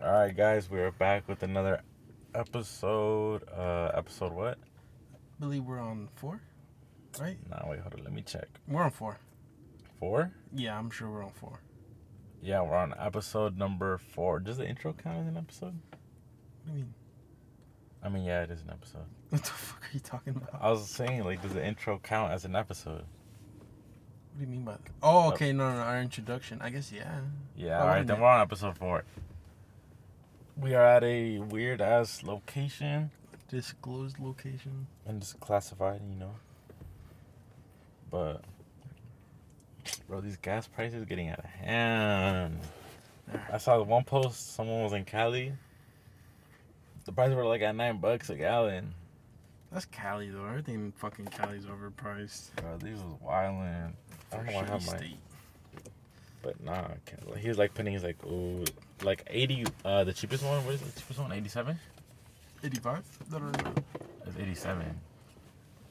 All right, guys, we are back with another episode. Uh, episode what? I believe we're on four, right? Nah, wait, hold on. Let me check. We're on four. Four? Yeah, I'm sure we're on four. Yeah, we're on episode number four. Does the intro count as an episode? What do you mean? I mean, yeah, it is an episode. What the fuck are you talking about? I was saying, like, does the intro count as an episode? What do you mean by that? Oh, okay, no, no, our introduction. I guess yeah. Yeah, Oh, all right, then we're on episode four. We are at a weird ass location Disclosed location. and it's classified, you know. But, bro, these gas prices getting out of hand. I saw the one post. Someone was in Cali. The prices were like at nine bucks a gallon. That's Cali though. Everything in fucking Cali's overpriced. Bro, these was wildin'. I don't know why I have my, but nah. Cali. He was like putting. He's like, ooh, like eighty. Uh, the cheapest one. What is the cheapest one? Eighty-seven. 85? No, no, no. It's eighty-seven.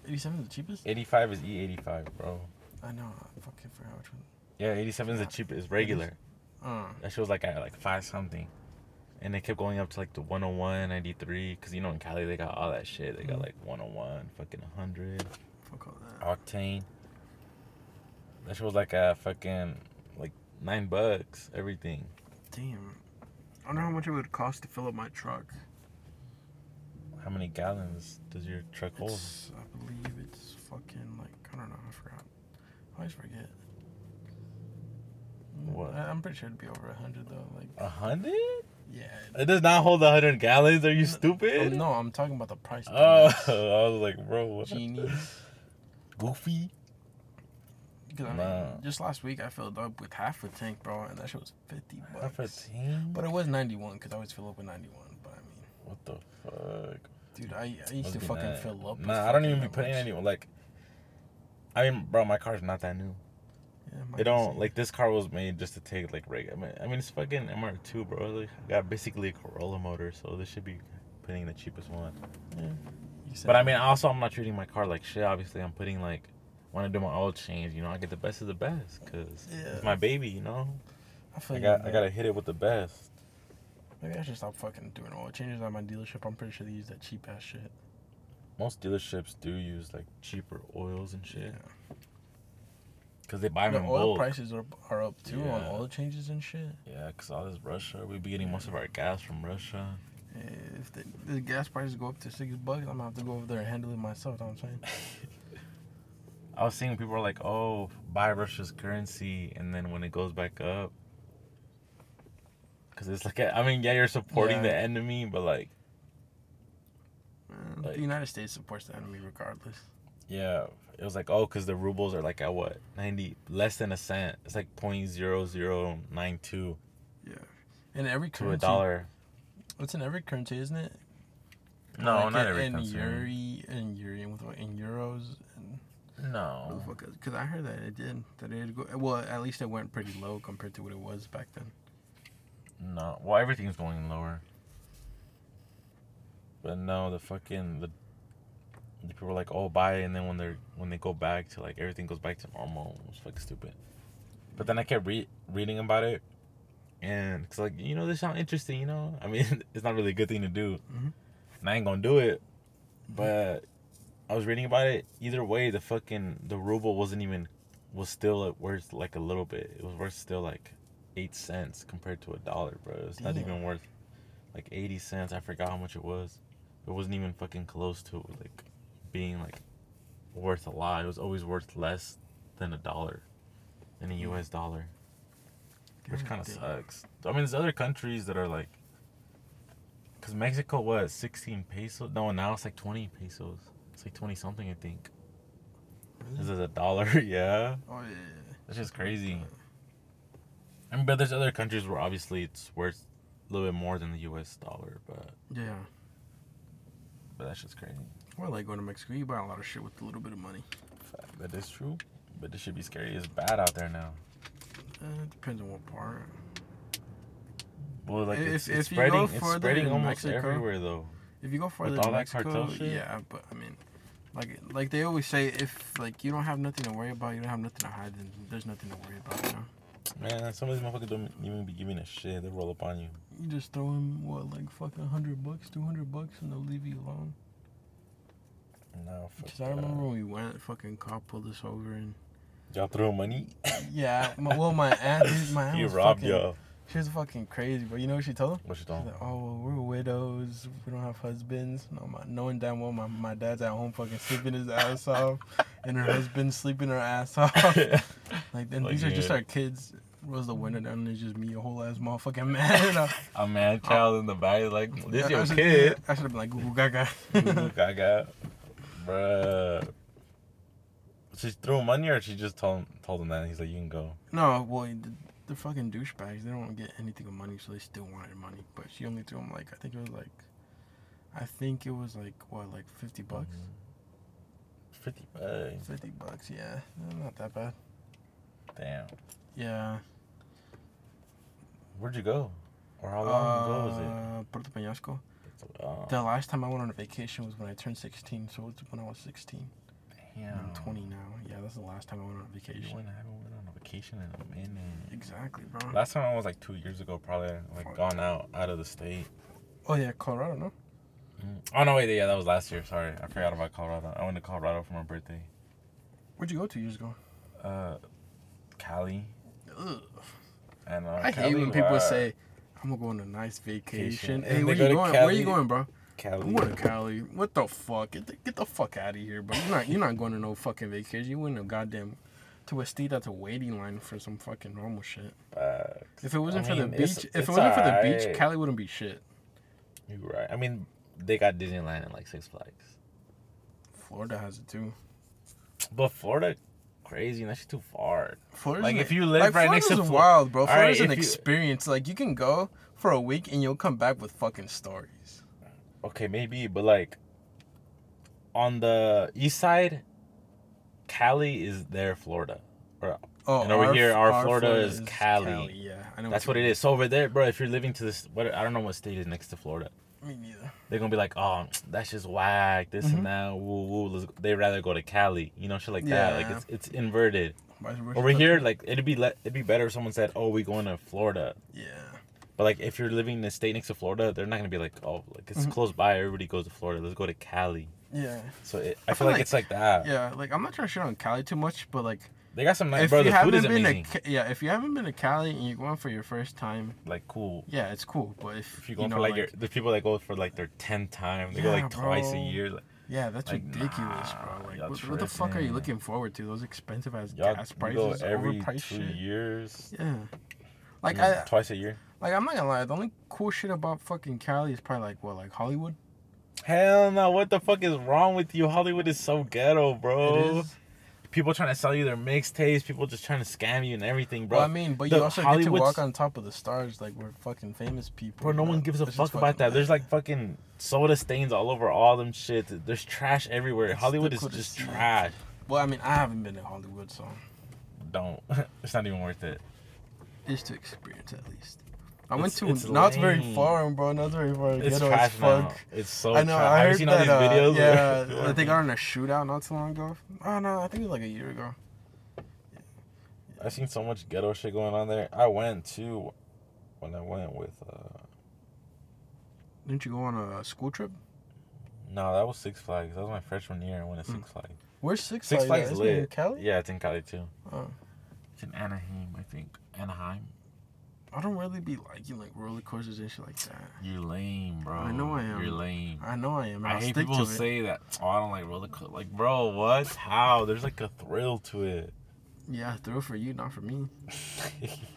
87 is the cheapest? Eighty-five is E eighty-five, bro. I know. I fucking forgot which one. Yeah, eighty-seven is the cheapest. Regular. Uh, That shit was like at like five something. And it kept going up to like the 101, 93. Because you know in Cali they got all that shit. They got Mhm. like 101, fucking 100. fuck all that. octane. That shit was like a fucking like nine bucks, everything. Damn. I wonder how much it would cost to fill up my truck. How many gallons does your truck hold? It's, I believe it's fucking like I don't know. I forgot. I always forget. Mm, What? I, I'm pretty sure it'd be over a hundred though. Like A hundred? yeah. It does not hold a hundred gallons. Are you Oh, stupid? no, I'm talking about the price. Oh. I was like, bro, what? genius. Goofy. 'Cause, I mean, Nah. just last week I filled up with half a tank, bro, and that shit was fifty bucks. Half a team. But it was ninety one because I always fill up with ninety one. But I mean, What the fuck? dude, I, I used Must to fucking nice. fill up. Nah, I don't even be putting much. any like. I mean, bro, my car's not that new. Yeah, It don't like this car was made just to take like regular. I mean, I mean it's fucking MR2, bro. Like, I got basically a Corolla motor, so this should be putting the cheapest one. Yeah, But I mean, also I'm not treating my car like shit. Obviously, I'm putting like when I do my oil change, you know, I get the best of the best because Yeah. it's my baby, you know. I, feel I you, got I gotta hit it with the best. Maybe I should stop fucking doing oil changes at my dealership. I'm pretty sure they use that cheap ass shit. Most dealerships do use like cheaper oils and shit Yeah. because they buy The them The oil bulk. prices are, are up too on Yeah. oil changes and shit. Yeah, because all this Russia, we be getting most of our gas from Russia. If the, the gas prices go up to six bucks, I'm gonna have to go over there and handle it myself. Know what I'm saying? I was seeing people are like, "Oh, buy Russia's currency," and then when it goes back up, because it's like, I mean, yeah, you're supporting Yeah. the enemy, but like, mm, Man, Like- the United States supports the enemy regardless. yeah, it was like, oh, because the rubles are like at what ninety, less than a cent. It's like point zero zero nine two Yeah. In every to currency, a dollar. It's in every currency, isn't it? No, Like not in, every in. Yuri, in Yuri, with in euros, and No, because I heard that it did that it go well. At least it went pretty low compared to what it was back then. no. Well, everything's going lower. But no, the fucking the, the people are like, oh, buy, it, and then when they're when they go back to like everything goes back to normal, it's fucking stupid. But then I kept re- reading about it, and it's like you know this sounds interesting, you know. I mean, it's not really a good thing to do, Mhm. and I ain't gonna do it. But I was reading about it. Either way, the fucking the ruble wasn't even was still worth like a little bit. It was worth still like eight cents compared to a dollar, bro. It's not even worth like eighty cents. I forgot how much it was. It wasn't even fucking close to like being like worth a lot. It was always worth less than a dollar in a Mm. U.S. dollar, which kind of sucks. I mean, there's other countries that are like, cause Mexico was sixteen pesos? No, now it's like twenty pesos. It's like twenty something, I think. This is a dollar, yeah. Oh yeah. That's just crazy. I mean, but there's other countries where obviously it's worth a little bit more than the U.S. dollar, but Yeah. but that's just crazy. Well, like going to Mexico, you buy a lot of shit with a little bit of money. That is true. But this should be scary. It's bad out there now. Uh, it depends on what part. Well, like If- it's, it's go spreading. It's spreading almost Mexico- everywhere though. If you go further all to Mexico, yeah, but I mean, like like they always say, if like you don't have nothing to worry about, you don't have nothing to hide, then there's nothing to worry about. You know? Man, some of these motherfuckers don't even be giving a shit. They roll up on you. You just throw him what, like fucking hundred bucks, two hundred bucks, and they'll leave you alone. No, fuck Cause I remember when we went, fucking cop pulled us over and Y'all throw money. yeah, my, well my aunt, dude, my aunt he was robbed fucking, y'all. She was fucking crazy, but you know what she told him? What you She's doing? like, oh, well, we're widows. We don't have husbands. No, my, knowing damn well my, my dad's at home fucking sleeping his ass off, and her husband's sleeping her ass off. like, then Like, these are just our kids. Was the window down, it's just me, a whole ass motherfucking man. a man oh. child in the back, like this I your should- kid. I should have been like, Google Gaga. Gaga, bruh. She threw him money, or she just told him, told him that he's like, you can go. no, well, the, the fucking douchebags, they don't want to get anything of money, so they still wanted money. But she only threw him like, I think it was like, I think it was like, what, like 50 bucks? Fifty bucks. 50 bucks, yeah. Not that bad. Damn. Yeah. Where'd you go? Or how long ago was it? Uh, Puerto Peñasco. Oh, The last time I went on a vacation was when I turned 16, so it's when I was 16. damn. I'm 20 now. Yeah, that's the last time I went on a You vacation. went, I haven't went vacation in a minute. Exactly, bro. Last time I was like two years ago, probably like Fuck. gone out out of the state. Oh yeah, Colorado, no? Oh no, wait, yeah, that was last year. Sorry, I forgot about Colorado. I went to Colorado for my birthday. Where'd you go two years ago? Uh, Cali Ugh. and uh, I hate when people was- say, "I'm gonna go on a nice vacation." Vacation. Hey, where you go to going? Where you going, bro? Cali. I'm going to Cali. What the fuck? Get the, get the fuck out of here, bro. You're not you're not going to no fucking vacation. You went to goddamn to a state that's a waiting line for some fucking normal shit. If it wasn't I for the mean, it's- beach, if it's it wasn't for the beach, alright. Cali wouldn't be shit. You're right. I mean, they got Disneyland and like Six Flags, Florida has it too. but Florida, crazy. That's too far. Florida's Like, an- if you live right next to Florida's Flo- wild, bro. All right, Florida's an if you- experience. Like you can go for a week and you'll come back with fucking stories. Okay, maybe, but like on the east side, Cali is their Florida. Or Oh, And over here, our Florida is Cali. Yeah, I know. that's what it is. So over there, bro, if you're living to this, what I don't know what state is next to Florida. Me neither. They're gonna be like, oh, that's just whack, this Mhm. and that. Woo woo. Let's, they rather go to Cali, you know, shit like that. Like Yeah. it's it's inverted. Over here, like it'd be le- it'd be better if someone said, oh, we going to Florida. Yeah. But like if you're living in a state next to Florida, they're not gonna be like, oh, like it's Mhm. close by. Everybody goes to Florida. Let's go to Cali. Yeah. So it, I, I feel like, like- it's like that. Yeah. Like I'm not trying to shit on Cali too much, but like They got some nice, if bro. you The food haven't is been amazing. to yeah, if you haven't been to Cali and you're going for your first time, like cool. yeah, it's cool. But if, If you're you going know, for like, like your, the people that go for like their tenth time, they go Yeah, like twice a year. Like, yeah, that's like, ridiculous, nah, bro. Like what, what the fuck are you looking forward to? Those expensive ass y'all gas you go prices, every overpriced two shit. years. Yeah. Like Mm, I twice a year. like I'm not gonna lie, the only cool shit about fucking Cali is probably like what like Hollywood. Hell no! What the fuck is wrong with you? Hollywood is so ghetto, bro. It is. People trying to sell you their mixtapes. People just trying to scam you and everything, bro. Well, I mean, but the you also get to walk on top of the stars like we're fucking famous people. Bro, no one gives a It's fuck about that. There's like fucking soda stains all over all them shit. There's trash everywhere. It's Hollywood is just trash. Well, I mean, I haven't been to Hollywood, so Don't. it's not even worth it. just to experience at least. I It's- went it's to not very lame. far, bro. Not very far. It's Ghetto as trash now. fuck. It's so. I know. Trash. I Have you heard seen that. all these uh, videos? yeah, I think I got in a shootout not too long ago. Oh no, I think it was like a year ago. I seen so much ghetto shit going on there. I went too when I went with. uh Didn't you go on a school trip? No, that was Six Flags. That was my freshman year. I went to Six Flags. Where's Six, Flags? Six Flags? Flags at? Isn't it in lit. Cali? Yeah, it's in Cali too. Oh. It's in Anaheim, I think. Anaheim. I don't really be liking like roller coasters and shit like that. You're lame, bro. I know I am. You're lame. I know I am. I I'll hate people to who it. say that. Oh, I don't like roller coaster. Like, bro, what? How? There's like a thrill to it. Yeah, thrill for you, not for me.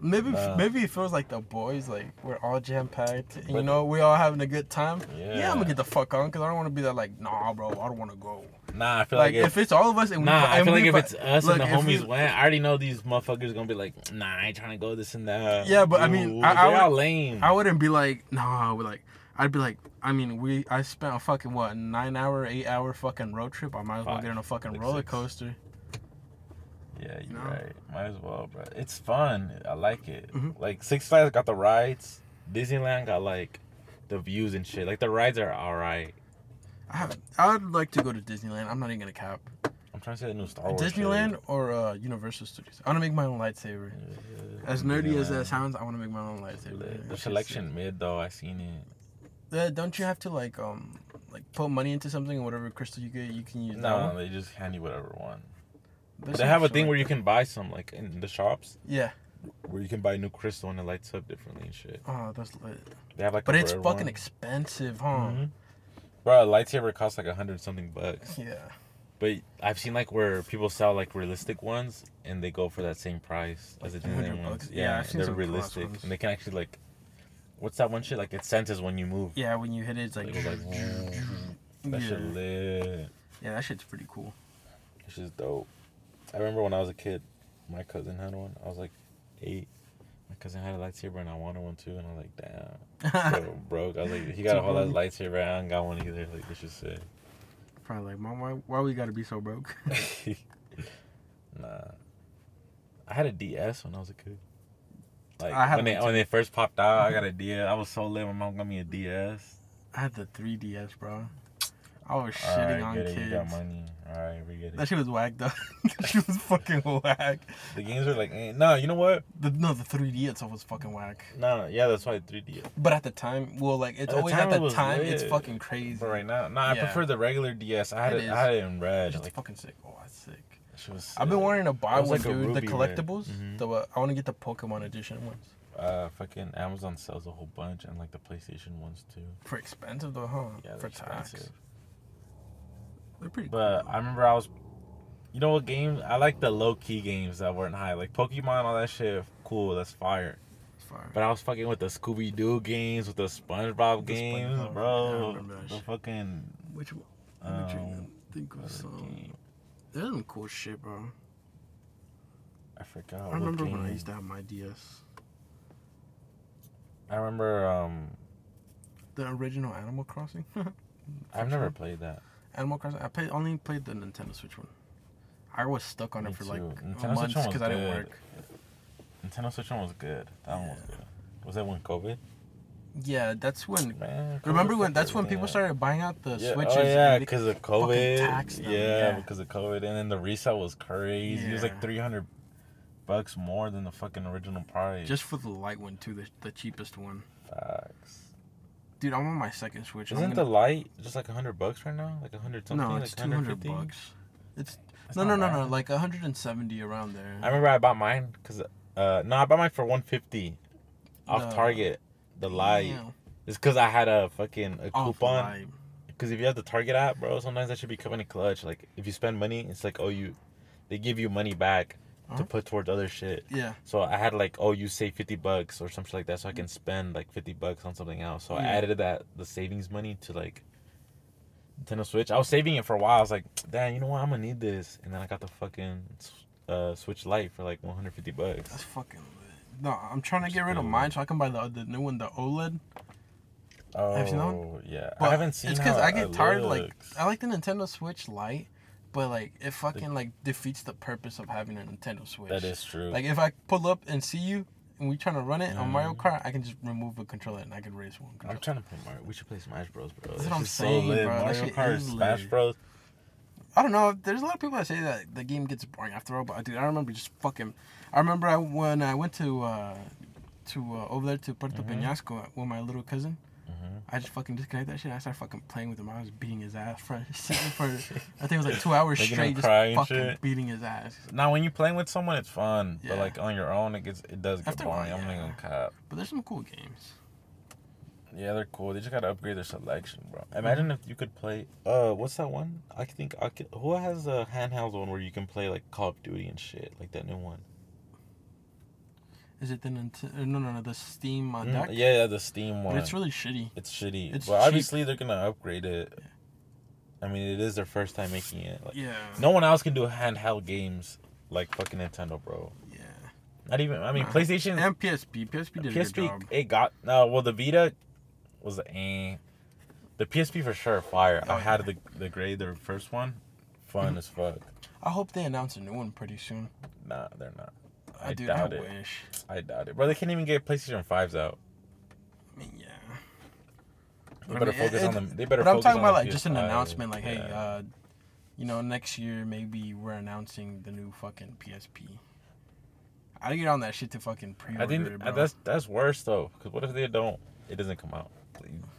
Maybe Nah. maybe it feels like the boys like we're all jam packed you know we all having a good time. Yeah, Yeah. I'm gonna get the fuck on because I don't want to be that like nah, bro, I don't want to go. Nah, I feel Like, like, if, if it's all of us and we nah, I feel like if it's us look, and the homies we- went, I already know these motherfuckers gonna be like, nah, I ain't trying to go this and that. Yeah, but I mean, I- I would- lame. I wouldn't be like nah, I would like I'd be like I mean we I spent a fucking what nine hour eight hour fucking road trip. I might as well Five, get on a fucking roller coaster. Yeah, you're No. right. Might as well, bro. It's fun. I like it. Mhm. Like Six Flags got the rides. Disneyland got like the views and shit. Like the rides are all right. I haven't. I'd like to go to Disneyland. I'm not even gonna cap. I'm trying to say the new Star Wars. Disneyland or uh, Universal Studios. I want to make my own lightsaber. shit. As nerdy as that sounds, I want to make my own lightsaber. The- The selection mid though, I seen it. Uh, don't you have to like um like put money into something and whatever crystal you get, you can use that No, one? they just hand you whatever one. But they have a thing where you can buy some like in the shops Yeah. where you can buy new crystal and it lights up differently and shit. Oh, that's lit. They have like. But it's fucking one. expensive, huh? Mhm. Bro, a lightsaber costs like a hundred something bucks. Yeah. But I've seen like where people sell like realistic ones and they go for that same price as the Like 300 Disneyland ones. Yeah, Yeah, I've seen they're realistic and they can actually like, what's that one shit? Like it senses when you move. Yeah, when you hit it, it's like. Like, it like, That yeah. shit lit. yeah, that shit's pretty cool. It's just dope. I remember when I was a kid, my cousin had one. I was like eight. My cousin had a lightsaber and I wanted one too, and I was like, damn. So broke. I was like, he got a whole ass lightsaber. I don't got one either. Like, this is sick. Probably like, mom, why, why we gotta be so broke? nah. I had a DS when I was a kid. Like I had when they when they first popped out, I got a DS. I was so lit. My mom got me a DS. I had the 3DS, bro. I was All shitting right, on get. You got kids. All right, we get That it. shit was whack, though. that shit was fucking whack. The games are like, eh. no, you know what? The, no, the 3D itself was fucking whack. No, yeah, that's why 3D. But at the time, well, like it's At always at the was time, it's fucking crazy. But right now, no, I Yeah. prefer the regular DS. I had It it. I had it in red. It's Like, fucking sick. Oh, that's sick. was I've been wanting to buy one, like dude. The collectibles. Mhm. The uh, I want to get the Pokemon edition ones. Uh, fucking Amazon sells a whole bunch and like the PlayStation ones too. For expensive though, huh? Yeah, For they're tax. They're pretty But. I remember I was, you know what games? I like the low key games that weren't high, like Pokemon, all that shit. Cool, that's fire. It's fire. But I was fucking with the Scooby Doo games, with the SpongeBob The games, SpongeBob, bro. the fucking. Which one? Let me check Um, think of some. game? There's some cool shit, bro. I forgot. I remember when I used to have my DS. I remember. Um, The original Animal Crossing. I've never played that. Animal Crossing. I played only played the Nintendo Switch one. I was stuck on Me it for like. Nintendo months because I didn't work. Nintendo Switch one was good. That one was good. Was that when COVID? Yeah, that's when. Man, Remember when? That's when people started buying out the Yeah, oh, Switches. oh yeah, because of COVID. yeah, yeah. because of COVID, and then the resale was crazy. It was like three hundred bucks more than the fucking original price. just for the light one too, the, the cheapest one. facts. Dude, I'm on my second Switch. Isn't I'm the light just like hundred bucks right now? Like hundred something? no? like It's two hundred bucks. It's That's no, no, no, no, like 170 around there. I remember I bought mine because uh no, I bought mine for one fifty off The- Target. The light. Damn. It's because I had a fucking a Off coupon. light. Because if you have the Target app, bro, sometimes that should be coming in clutch. Like if you spend money, it's like oh you, they give you money back Uh-huh. to put towards other shit. Yeah. So I had like, oh, you save fifty bucks or something like that, so I can spend like fifty bucks on something else. So I added that the savings money to like Nintendo Switch. I was saving it for a while. I was like, damn, you know what? I'm gonna need this, and then I got the fucking uh, Switch Lite for like 150 bucks. That's fucking lit. No, I'm trying to get rid of mine so I can buy the the new one, the OLED. Oh, Have you seen that one? yeah. But I haven't seen. It's because I get it tired. Like. I like the Nintendo Switch Lite, but like it fucking like defeats the purpose of having a Nintendo Switch. that is true. Like if I pull up and see you and we trying to run it on Mario Mhm. Kart, I can just remove a controller and I can race one. I'm trying to play Mario. We should play Smash Bros, bro. That's That what I'm saying, bro. Mario Kart, Smash. Bros. I don't know. There's a lot of people that say that the game gets boring after all, but dude, I remember just fucking. I remember I, when I went to uh, to uh, over there to Puerto Mhm. Peñasco with my little cousin. Hmm I just fucking disconnected that shit. I started fucking playing with him. I was beating his ass for, for I think it was like two hours Making straight, just fucking shit. beating his ass. Now, when you're playing with someone, it's fun, Yeah. but like on your own, it gets it does get After a while, boring. I'm not yeah. gonna cap. But there's some cool games. Yeah, they're cool. They just gotta upgrade their selection, bro. Mm-hmm. Imagine if you could play. Uh, what's that one? I think I could, who has a handheld one where you can play like Call of Duty and shit, like that new one. Is it the Nintendo? No, no, no, the Steam uh, Mm, yeah, yeah, the Steam But one. it's really shitty. It's shitty. it's but cheap. obviously they're gonna upgrade it. I mean, it is their first time making it. Like, Yeah. no one else can do handheld games like fucking Nintendo, bro. Yeah. Not even. I mean, Nah. PlayStation. And PSP. PSP did PSP. It got no. Well, the Vita was a. Eh. The PSP for sure fire. Oh, I had yeah. the the grade, the first one, fun Mhm. as fuck. I hope they announce a new one pretty soon. Nah, they're not. I, I dude, doubt I it. wish. I doubt it, bro. They can't even get PlayStation fives out. I mean, yeah. They But I better mean, focus it- on them. They better. Focus on them. But I'm talking about like just an announcement, like, hey, uh, you know, next year maybe we're announcing the new fucking PSP. I get on that shit to fucking pre-order I think bro. that's that's worse though. Cause what if they don't? It doesn't come out.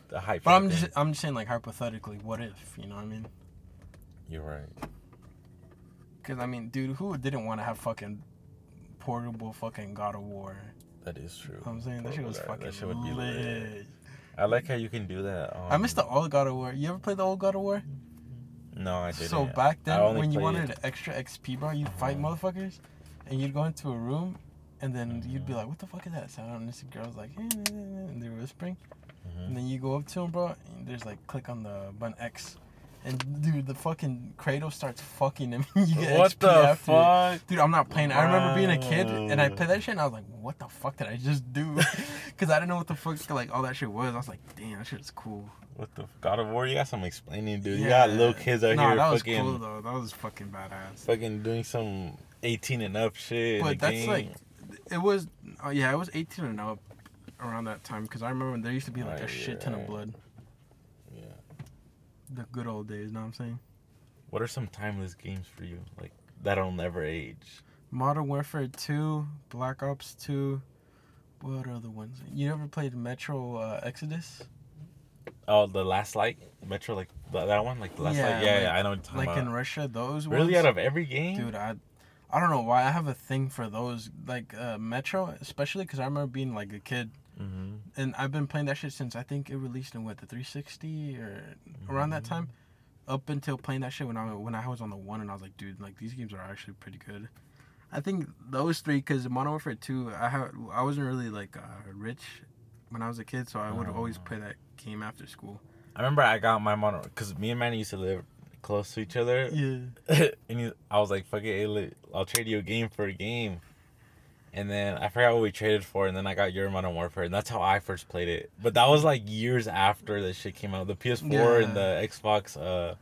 The hype. but I'm the just. I'm just saying like hypothetically, what if you know what I mean? You're right. Because I mean, dude, who didn't want to have fucking portable fucking God of War? That is true. You know I'm saying that shit was fucking That shit would be lit. lit. I like how you can do that. Um, I missed the old God of War. You ever played the old God of War? No, I didn't. So back then, when you wanted extra XP, bro, you'd fight Uh-huh. motherfuckers, and you'd go into a room, and then you'd be like, "What the fuck is that sound?" And this girl's like, "Eh, eh, eh," and they were whispering, Mhm. and then you go up to him, bro, and there's like click on the button X, and dude, the fucking Kratos starts fucking him. you get What XP the after fuck? Dude, I'm not playing. I remember being a kid and I played that shit and I was like, what the fuck did I just do? Because I didn't know what the fuck like all that shit was. I was like, damn, that shit is cool. What the God of War? You got some explaining, dude. You got little kids out nah, here that was fucking, cool though. That was fucking badass. fucking doing some 18 and up shit. But that's game. like, it was, uh, yeah, it was 18 and up around that time because I remember when there used to be like a shit ton of blood. The good old days, you know what I'm saying? What are some timeless games for you? Like that'll never age. Modern Warfare 2, Black Ops 2. What other ones? You ever played Metro uh, Exodus? Oh, the Last Light, Metro, like that one, like the Last Yeah, Light. Yeah, like- yeah, I know what you're talking Like about. in Russia, those were really, ones? out of every game, dude i i don't know why i have a thing for those like uh metro especially because i remember being like a kid Mm-hmm. and i've been playing that shit since i think it released in what the 360 or around that Mhm. time up until playing that shit when i when i was on the one and i was like dude like these games are actually pretty good i think those three because modern warfare 2 i have i wasn't really like uh rich when i was a kid so i would always Oh. play that game after school I remember I got my mono because me and Manny used to live close to each other, yeah and he, I was like, "Fuck it, hey, I'll trade you a game for a game." And then I forgot what we traded for, and then I got your Modern Warfare, and that's how I first played it. But that was like years after that shit came out. The PS4 Yeah. and the Xbox, uh,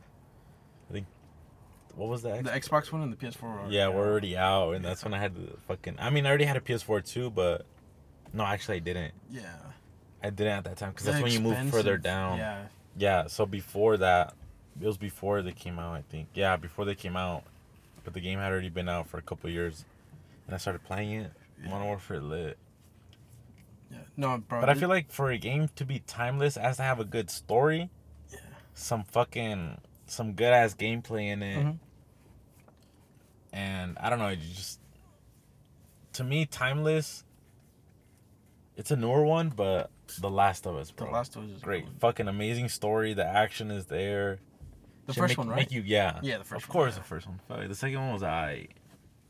I think, what was that? the xbox one and the ps4 are Yeah, we're already out, and that's when I had the fucking. I mean, I already had a PS4 too, but no, actually, I didn't. yeah I didn't at that time because that's They're when you move further down. yeah Yeah, so before that, it was before they came out, I think. Yeah, before they came out, but the game had already been out for a couple years, and I started playing it. Yeah. Modern Warfare lit. yeah no bro But I feel like for a game to be timeless, it has to have a good story, Yeah. some fucking, some good ass gameplay in it, Mhm. and I don't know, you just to me, timeless. It's a newer one, but The Last of Us, bro. The. Last of Us is Great, good. fucking amazing story. The action is there. The Should first make, one, right? Make you, yeah. Yeah, the first Of one, course, yeah. the first one. Fuck, The second one was I.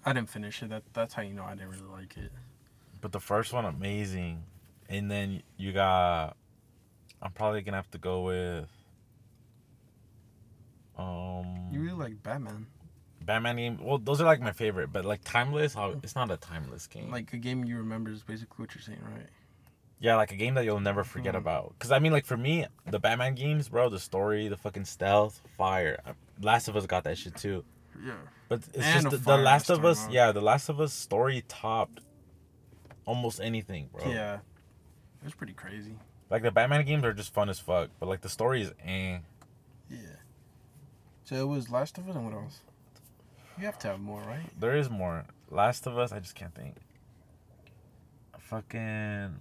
I didn't finish it. That that's how you know I didn't really like it. But the first one, amazing. And then you got. I'm probably gonna have to go with. Um. You really like Batman, Batman game. Well, those are like my favorite, but like timeless. It's not a timeless game. like a game you remember is basically what you're saying, right? yeah, like a game that you'll never forget Mhm. about. Cause I mean, like for me, the Batman games, bro, the story, the fucking stealth, fire. Last of Us got that shit too. Yeah. But it's And just the, the Last of Us. mode. Yeah, the Last of Us story topped almost anything, bro. Yeah. It was pretty crazy. Like the Batman games are just fun as fuck, but like the story is eh. Yeah. So it was Last of Us and what else? You have to have more, right? There is more. Last of Us, I just can't think. Fucking.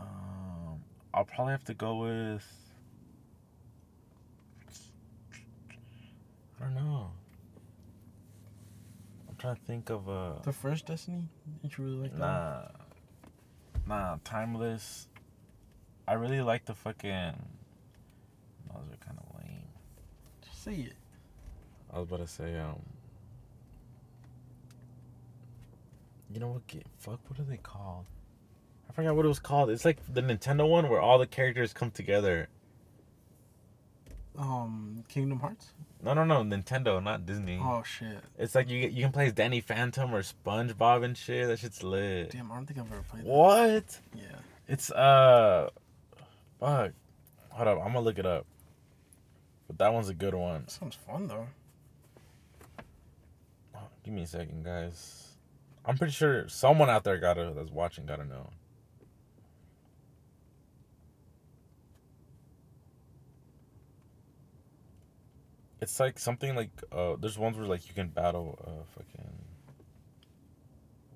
Um, I'll probably have to go with. Don't know. I'm trying to think of a. The first Destiny. Did you really like that? one? Nah. Nah, timeless. I really like the fucking. Those are kind of lame. Just say it. I was about to say, um. You know what? Get, fuck, what are they called? I forgot what it was called. It's like the Nintendo one where all the characters come together. Um, Kingdom Hearts. No, no, no, Nintendo, not Disney. Oh shit! It's like you you can play as Danny Phantom or SpongeBob and shit. That shit's lit. Damn, I don't think I've ever played that. What? Yeah. It's uh, fuck. Hold up, I'm gonna look it up. But that one's a good one. Sounds fun though. Oh, give me a second, guys. I'm pretty sure someone out there gotta that's watching gotta know. It's like something like uh, there's ones where like you can battle uh fucking.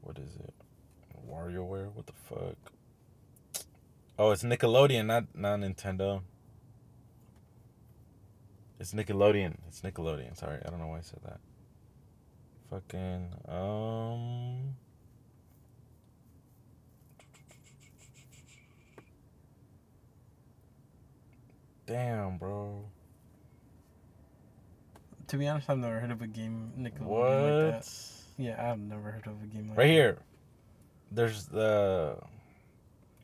What is it? WarioWare? What the fuck? Oh, it's Nickelodeon, not not Nintendo. It's Nickelodeon. It's Nickelodeon. Sorry, I don't know why I said that. Fucking um. Damn, bro. To be honest, I've never heard of a game Nickelodeon What? like that. Yeah, I've never heard of a game like that. Right that. here. There's the.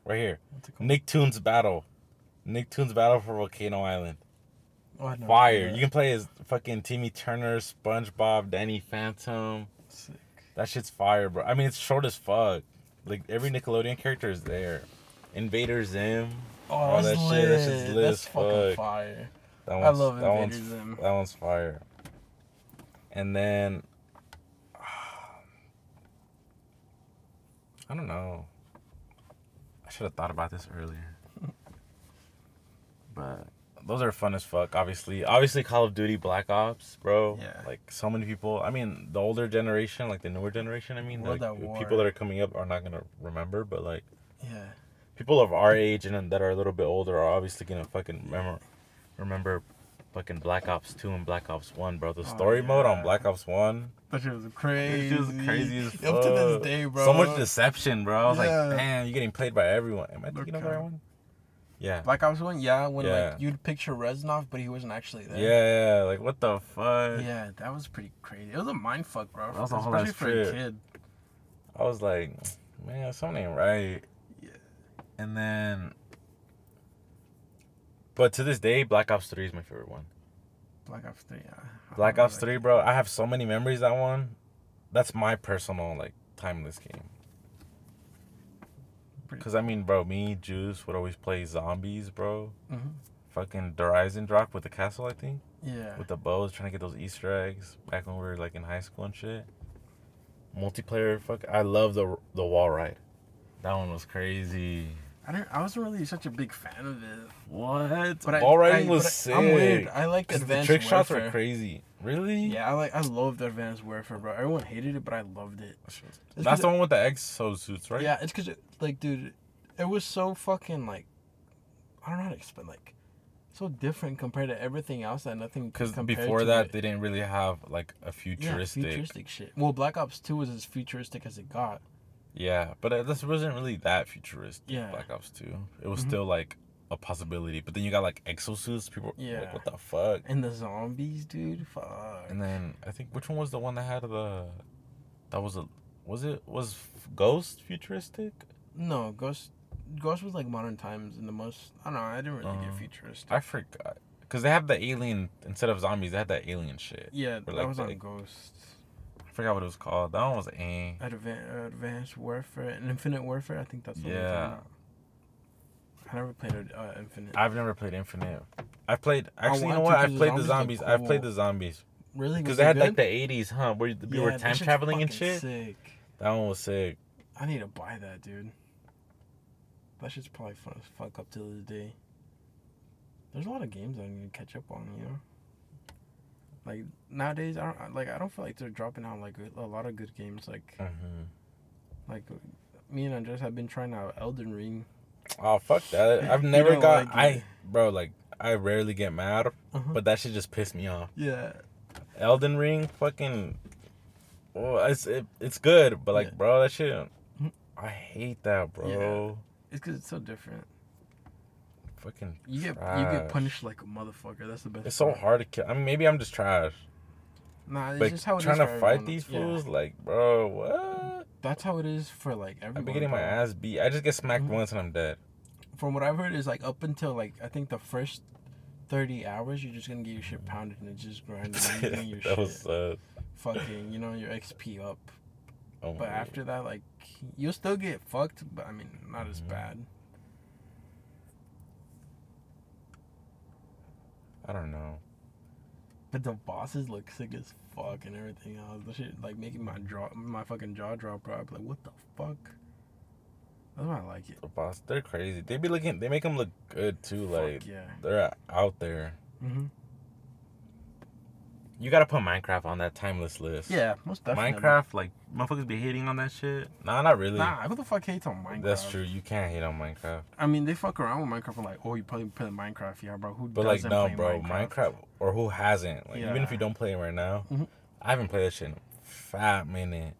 Right here. What's it called? Nicktoons Battle. Nicktoons Battle for Volcano Island. Oh, Fire. You can play as fucking Timmy Turner, SpongeBob, Danny Phantom. that. Sick. That shit's fire, bro. I mean, it's short as fuck. Like, every Nickelodeon character is there. Invader Zim. Oh, Oh, that's that lit. shit- that shit's lit that's as fucking fuck. fire. That I one's, love that Invader one's, Zim. That one's fire. And then. Um, I don't know. I should have thought about this earlier. but those are fun as fuck, obviously. Obviously, Call of Duty Black Ops, bro. Yeah. Like, so many people. I mean, the older generation, like the newer generation, I mean, World like, War. people that are coming up are not going to remember, but like, Yeah. people of our age and that are a little bit older are obviously gonna fucking remember remember fucking Black Ops 2 and Black Ops 1, bro. The Oh, story mode on. Black Ops 1. That shit was crazy. It was crazy as fuck. Up to this day, bro. So much deception, bro. I was Yeah. like, damn, you're getting played by everyone. Am I thinking of the right uh, one? Yeah. Black Ops One, yeah, when Yeah. like you'd picture Reznov, but he wasn't actually there. Yeah, yeah, like what the fuck? Yeah, that was pretty crazy. It was a mind fuck, bro. That was a whole Especially for a kid. I was like, man, something ain't right. Yeah. And then, but to this day, Black Ops 3 is my favorite one. Black Ops Three, yeah. I Black Ops like 3, it. bro. I have so many memories that one. That's my personal like timeless game. Cause I mean, bro, me Juice would always play zombies, bro. Mhm. Fucking Der Eisendrache with the castle, I think, Yeah. with the bows, trying to get those Easter eggs back when we were like in high school and shit. Multiplayer, fuck, I love the the wall ride. That one was crazy. I didn't. I wasn't really such a big fan of it. What? But I- wall riding I- was sick. I'm weird. I like advanced the trick shots were warfare. crazy. Really? Yeah, I like. I loved Advanced Warfare, bro. Everyone hated it, but I loved it. It's That's the one with the exo suits, right? Yeah, it's because, it, like, dude, it was so fucking like, I don't know how to explain, like, so different compared to everything else that nothing. Because before that, it. they didn't really have like a futuristic. Yeah, futuristic shit. Well, Black Ops Two was as futuristic as it got. But uh, this wasn't really that futuristic. Yeah. Black Ops Two. It was Mhm. still like a possibility. But then you got like exosuits. People Yeah. like, what the fuck? And the zombies, dude, fuck. And then I think which one was the one that had the that was a was it was Ghost futuristic? no, Ghost, Ghost was like modern times and the most. I don't know. I didn't really Uh, get futuristic. I forgot. Cause they have the alien instead of zombies. They had that alien shit. yeah, that like was on Ghost. I forgot what it was called. That one was eh. Advan- Advanced Warfare and Infinite Warfare. I think that's what Yeah. they're talking about. I never played uh, Infinite. I've never played Infinite. I've played actually. You know what? I've played the zombies look I've played the zombies really? because they had like the '80s, huh? Where we were time traveling and shit. Sick. That one was sick. I need to buy that, dude. That shit's probably fun as fuck up to the day. There's a lot of games I need to catch up on, you know. Like nowadays, I don't like. I don't feel like they're dropping out like a, a lot of good games. Like hmm like me and Andres have been trying out Elden Ring. Oh fuck that! I've never got. like I it. bro, like I rarely get mad, Uh-huh. but that shit just pissed me off. Yeah, Elden Ring, fucking. Well, it's it, it's good, but like, Yeah. bro, that shit. Mhm. I hate that, bro. it's because it's so different. Fucking. You get you get punished like a motherfucker. That's the best. It's so hard to kill. I mean, maybe I'm just trash. Nah, it's But just how it is trying to fight these Yeah. fools, like, bro, what? That's how it is for like everyone. I've been getting my ass beat. I just get smacked Mhm. once and I'm dead. From what I've heard, is like up until like I think the first thirty hours, you're just gonna get your shit pounded and it's just grinding. your that shit was uh, fucking, you know, your XP up. oh But after that, like you'll still get fucked, but I mean, not as Mhm. bad. I don't know. But the bosses look sick as fuck and everything else. The shit like making my jaw, my fucking jaw drop. Bro, like, what the fuck? That's why I like it. The boss, they're crazy. They be looking. They make them look good too. Like yeah. they're out there. Mm-hmm. You gotta put Minecraft on that timeless list. Yeah, most definitely. Minecraft, like motherfuckers be hating on that shit. Nah, not really. Nah, who the fuck hates on Minecraft? That's true. You can't hate on Minecraft. I mean, they fuck around with Minecraft like, oh, you probably play Minecraft, yeah, bro. Who But like, no, bro, Minecraft? Minecraft. or who hasn't? Like, even if you don't play it right now, Mhm. I haven't played that shit in a fat minute.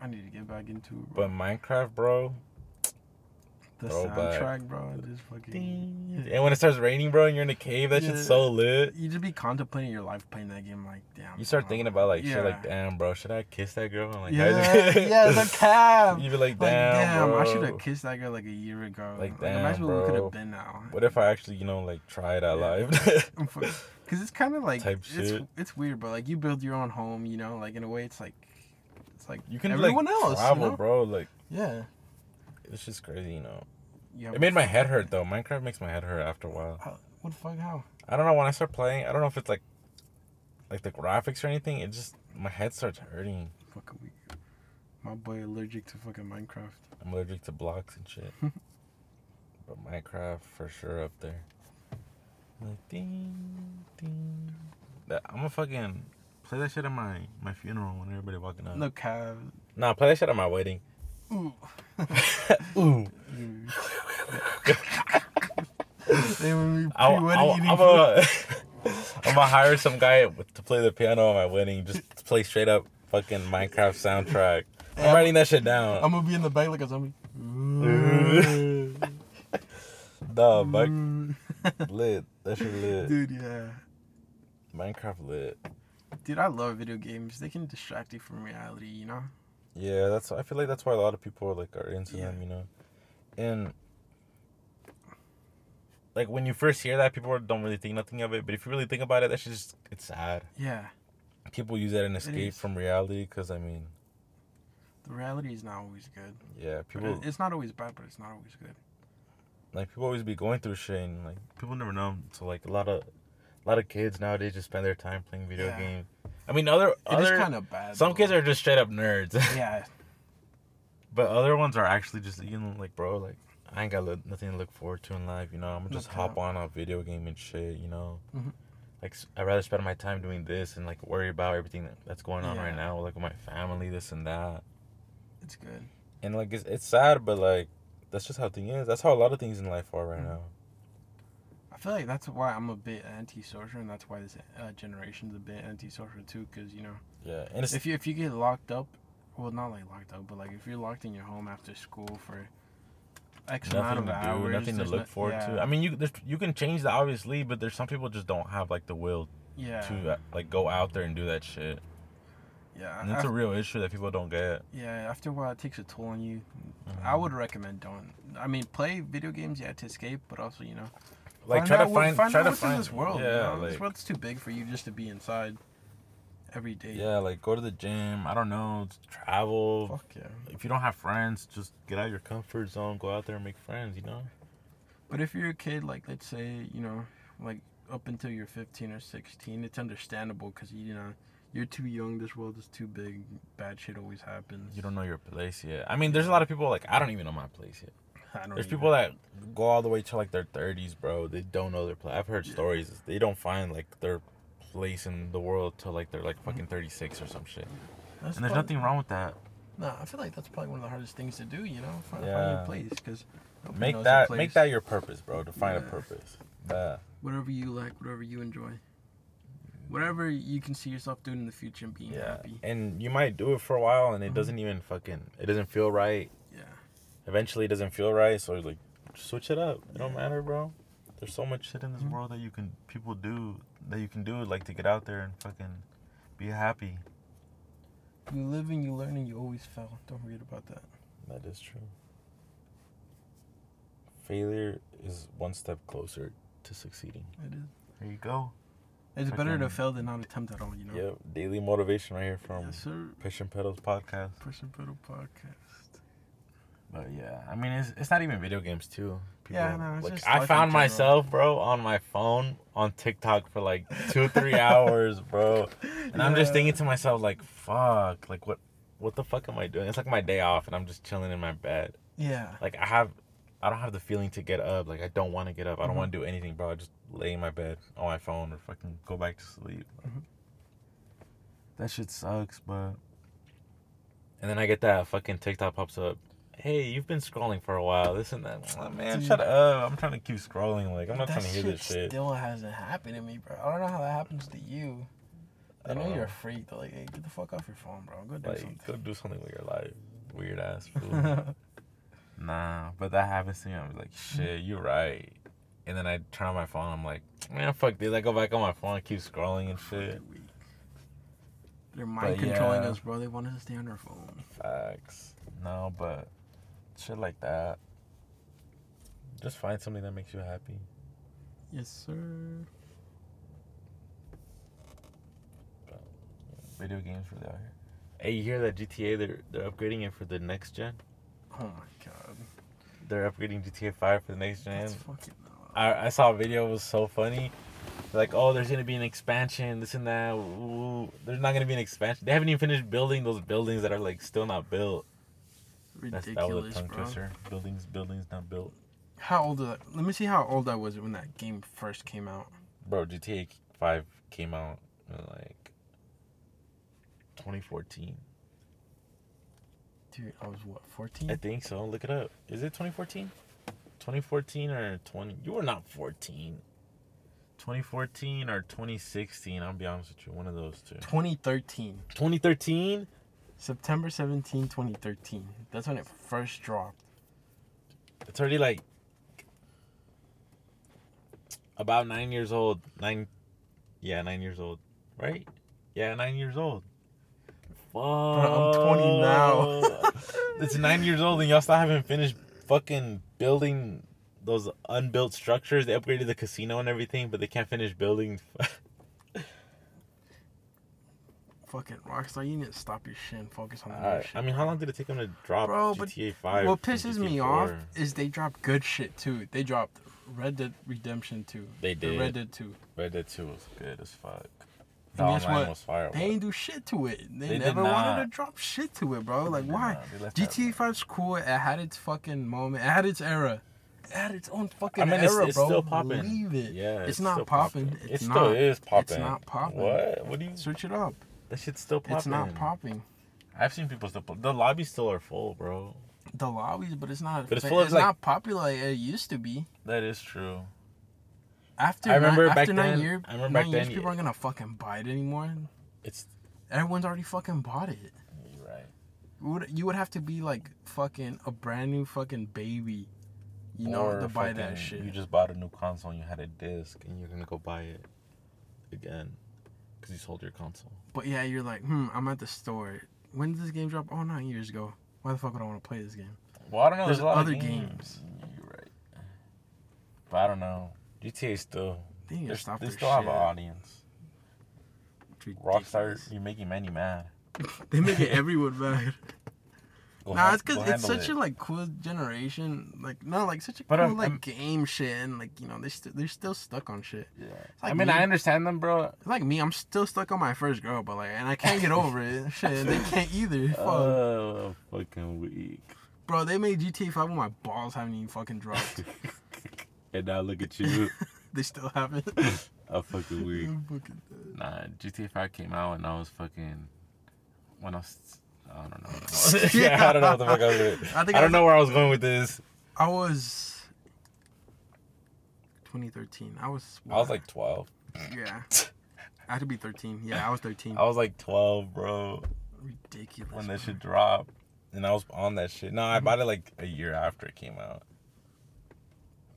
I need to get back into it, bro. But Minecraft, bro, the throwback. soundtrack, bro, just fucking. and when it starts raining, bro, and you're in a cave, that shit's so lit. You just be contemplating your life playing that game, like, damn. You start bro. thinking about like yeah. shit, like damn, bro, should I kiss that girl? I'm like, yeah, yeah, the cab. You be like, Like, damn, damn, bro. I should have kissed that girl like a year ago. Like, damn, imagine damn, what we could have been now. What if I actually, you know, like try it out Yeah. live? Because it's kind of like Type it's shit. it's weird, but like you build your own home, you know, like in a way, it's like it's like you can everyone like else, travel, you know? bro. Like Yeah. It's just crazy, you know. Have It made my head hurt though. Minecraft makes my head hurt after a while. How, what the fuck? How? I don't know when I start playing. I don't know if it's like like the graphics or anything. It just my head starts hurting. Fucking weird. My boy allergic to fucking Minecraft. I'm allergic to blocks and shit. but Minecraft for sure up there. Like ding ding. That, I'm gonna fucking play that shit at my my funeral when everybody walking out. No cab. Nah, play that shit at my wedding. Ooh. Ooh. they would be I'll, I'll, I'm gonna I'm gonna hire some guy to play the piano at my wedding. Just to play straight up fucking Minecraft soundtrack. I'm Yeah. writing that shit down. I'm gonna be in the back like a zombie. Nah, Mike lit. That shit lit. Dude, yeah. Minecraft lit. Dude, I love video games. They can distract you from reality, you know? Yeah, that's. I feel like that's why a lot of people are like are into Yeah. them. You know, and like when you first hear that, people don't really think nothing of it. But if you really think about it, that's just it's sad. Yeah. People use that an escape from reality because I mean, The reality is not always good. yeah, people it- it's not always bad, but it's not always good. like people always be going through shit and like people never know so like a lot of a lot of kids nowadays just spend their time playing video Yeah. games i mean other other kind of bad. some though. kids are just straight up nerds Yeah. but other ones are actually just you know like bro like i ain't got li- nothing to look forward to in life you know i'm just hop on a video game and shit you know Mhm. like I'd rather spend my time doing this and like worry about everything that, that's going on right now like with my family this and that It's good. and like it's, it's sad but like that's just how thing is that's how a lot of things in life are right Mhm. now feel like that's why I'm a bit antisocial, and that's why this uh, generation's a bit antisocial too. Because you know, yeah and if you if you get locked up, well, not like locked up, but like if you're locked in your home after school for X amount nothing of to do, hours, nothing to look no- forward to. I mean, you there's, you can change that obviously, but there's some people just don't have like the will yeah, to uh, like go out there and do that shit, yeah, and it's a real issue that people don't get. yeah. After a while, it takes a toll on you. Mhm. I would recommend don't. I mean, play video games, yeah, to escape, but also you know, like try out to what- find, find try out to what's find in this world. Yeah, you know? like this world's too big for you just to be inside every day. yeah, like go to the gym. I don't know, travel. Fuck yeah. If you don't have friends, just get out of your comfort zone. Go out there and make friends. You know. But if you're a kid, like let's say, you know, like up until you're 15 or 16, it's understandable because you know you're too young. This world is too big. Bad shit always happens. You don't know your place yet. I mean, there's a lot of people like I don't even know my place yet. I don't There's people that go all the way to like their 30s, bro. They don't know their place. I've heard Yeah. stories. They don't find like their place in the world till like they're like Mm-hmm. fucking 36 or some shit. That's And there's prob- nothing wrong with that. Nah, I feel like that's probably one of the hardest things to do. You know, find, find your place because Make that make that your purpose, bro. To find a purpose. That whatever you like, whatever you enjoy, whatever you can see yourself doing in the future and being yeah. happy. And you might do it for a while and it Mhm. doesn't even fucking it doesn't feel right. Yeah. Eventually it doesn't feel right, so like switch it up. It don't matter, bro. There's so much shit in this Mhm. world that you can people do that you can do like to get out there and fucking be happy. You live and you learn and you always fail. Don't forget about that. That is true. Failure is one step closer to succeeding. It is. There you go. It's better to fail than not attempt at all. You know. Yep, daily motivation right here from Yes, sir. Push and Pedals podcast. Person Pedal Podcast. But yeah, I mean, it's, it's not even video games too. Yeah, no, it's like just I found myself, bro, on my phone on TikTok for like two, three hours, bro. And I'm just thinking to myself, like, fuck, like what, what the fuck am I doing? It's like my day off, and I'm just chilling in my bed. Yeah. Like I have, I don't have the feeling to get up. Like I don't want to get up. I don't Mhm. want to do anything, bro. I just lay in my bed on my phone or fucking go back to sleep. That shit sucks, but. And then I get that fucking TikTok pops up. Hey, you've been scrolling for a while. This and that. Like, man, Dude. shut up. I'm trying to keep scrolling. Like, I'm not that trying to hear shit this shit. still hasn't happened to me, bro. I don't know how that happens to you. I, I know don't you're know. a oh. freak, though. Like, hey, get the fuck off your phone, bro. Go do Like, something. go do something with your life. Weird ass fool. nah, but that happens to me. I'm like, shit, you're right. And then I turn on my phone. I'm like, man, fuck this. I go back on my phone, and keep scrolling and shit. They're mind But controlling yeah. us, bro. They want us to stay on our phone. Facts. No, but shit like that. Just find something that makes you happy. Yes, sir. Video games really out here. Hey, you hear that GTA? They're they're upgrading it for the next gen. Oh my god. They're upgrading GTA Five for the next gen. That's fucking. I, I saw a video. It was so funny. Like, oh, there's gonna be an expansion, this and that. Ooh, there's not gonna be an expansion. They haven't even finished building those buildings that are like still not built. That's that was a ridiculous, tongue bro. twister. Buildings, buildings not built. How old? Is that? Let me see how old I was when that game first came out. Bro, GTA Five came out in like 2014. Dude, I was what, 14? I think so. Look it up. Is it 2014? 2014 or 20? You were not 14. 2014 or 2016. I'll be honest with you. One of those two. 2013. 2013? September 17, 2013. That's when it first dropped. It's already like about nine years old. Nine, yeah, nine years old, right? Yeah, nine years old. Fuck. I'm 20 now. it's nine years old, and y'all still haven't finished fucking building those unbuilt structures. They upgraded the casino and everything, but they can't finish building. Fucking Rockstar, you need to stop your shit and focus on the new shit. I mean, how long did it take them to drop Bro, but GTA Five? what pisses me 4? off is they drop good shit too. They dropped Red Dead Redemption 2. They The did. Red Dead 2. Red Dead Two was good as fuck. The And guess what? was fire. They ain't do shit to it. They, They never wanted to drop shit to it, bro. Like, why? not. GTA 5's cool. It had its fucking moment. It had its era. It had its own fucking I mean, it's, era, it's bro. still popping. Believe it. Yeah, It's not still popping. It It's still not. is popping. It's not popping. What? What do you? Search it up. That shit's still popping. It's not popping. I've seen people still. The lobbies still are full, bro. The lobbies, but it's not. But it's it's full of, like- not popular like it used to be. That is true. After I remember nine, back after nine then- year, I remember nine back years, then, people aren't gonna fucking buy it anymore. It's. Everyone's already fucking bought it. You're right. Would you would have to be like fucking a brand new fucking baby, you know, Or to buy that shit. You just bought a new console and you had a disc and you're gonna go buy it again because you sold your console. But yeah, you're like, hmm, I'm at the store. When did this game drop? Oh, nine years ago. Why the fuck would I want to play this game? Well, I don't know. There's There's, a lot other of games. You're right. But I don't know. GTA still. They They still shit. have an audience. Rockstar, you're making many mad. they make it everyone mad. Go nah, ha- it's because it's such it. a like cool generation. Like no, like such a But, cool um, like um, game shit, and like you know they st- they're still stuck on shit. Yeah. like I mean, me. I understand them, bro. It's like me, I'm still stuck on my first girl, but like, and I can't get over it. Shit, they can't either. Fuck. Oh, fucking weak. Bro, they made GTA 5 when my balls haven't even fucking dropped. and now look at you. they still haven't. I'm fucking weak. I'm fucking. Nah, GTA 5 came out and I was fucking. When I was. I don't know. yeah, I don't know what the fuck I was doing. I I, think I don't was- know where I was going with this. I was 2013. I was. I was like 12. yeah. I had to be 13. Yeah, I was 13. I was like 12, bro, Ridiculous. when that bro. shit dropped. And I was on that shit. No, I mm-hmm. bought it like a year after it came out.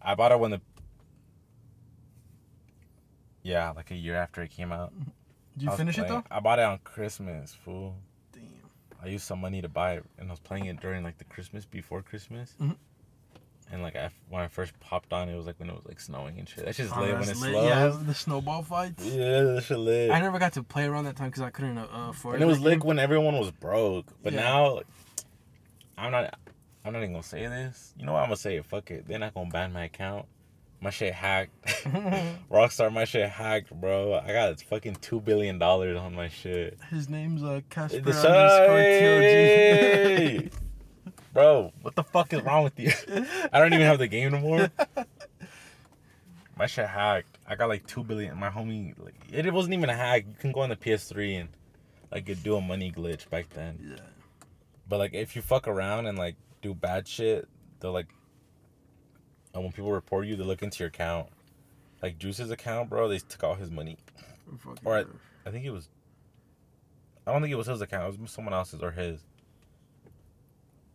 I bought it when the. Yeah, like a year after it came out. Mm-hmm. Did you I was finish it though? I bought it on Christmas, fool. I used some money to buy it, and I was playing it during like the Christmas before Christmas. Mhm. And like I, when I first popped on, it was like when it was like snowing and shit. That shit's Oh, lit when it's lit. slow. Yeah, the snowball fights. Yeah, that shit lit. I never got to play around that time because I couldn't uh, afford it. and it was lit when everyone was broke. But Yeah. now, like, I'm not. I'm not even gonna say this. You know what? I'm gonna say it. Fuck it. They're not gonna ban my account. My shit hacked. Rockstar, my shit hacked, bro. I got fucking two billion dollars on my shit. His name's uh, Casper underscore. Bro, what the fuck is wrong with you? I don't even have the game anymore. My shit hacked. I got like two billion. My homie, like it wasn't even a hack. You can go on the PS3 and like it do a money glitch back then. Yeah. But like if you fuck around and like do bad shit, they'll like and when people report you, they look into your account. Like Juice's account, bro, they took all his money. Or I- I think it was I don't think it was his account, it was someone else's or his.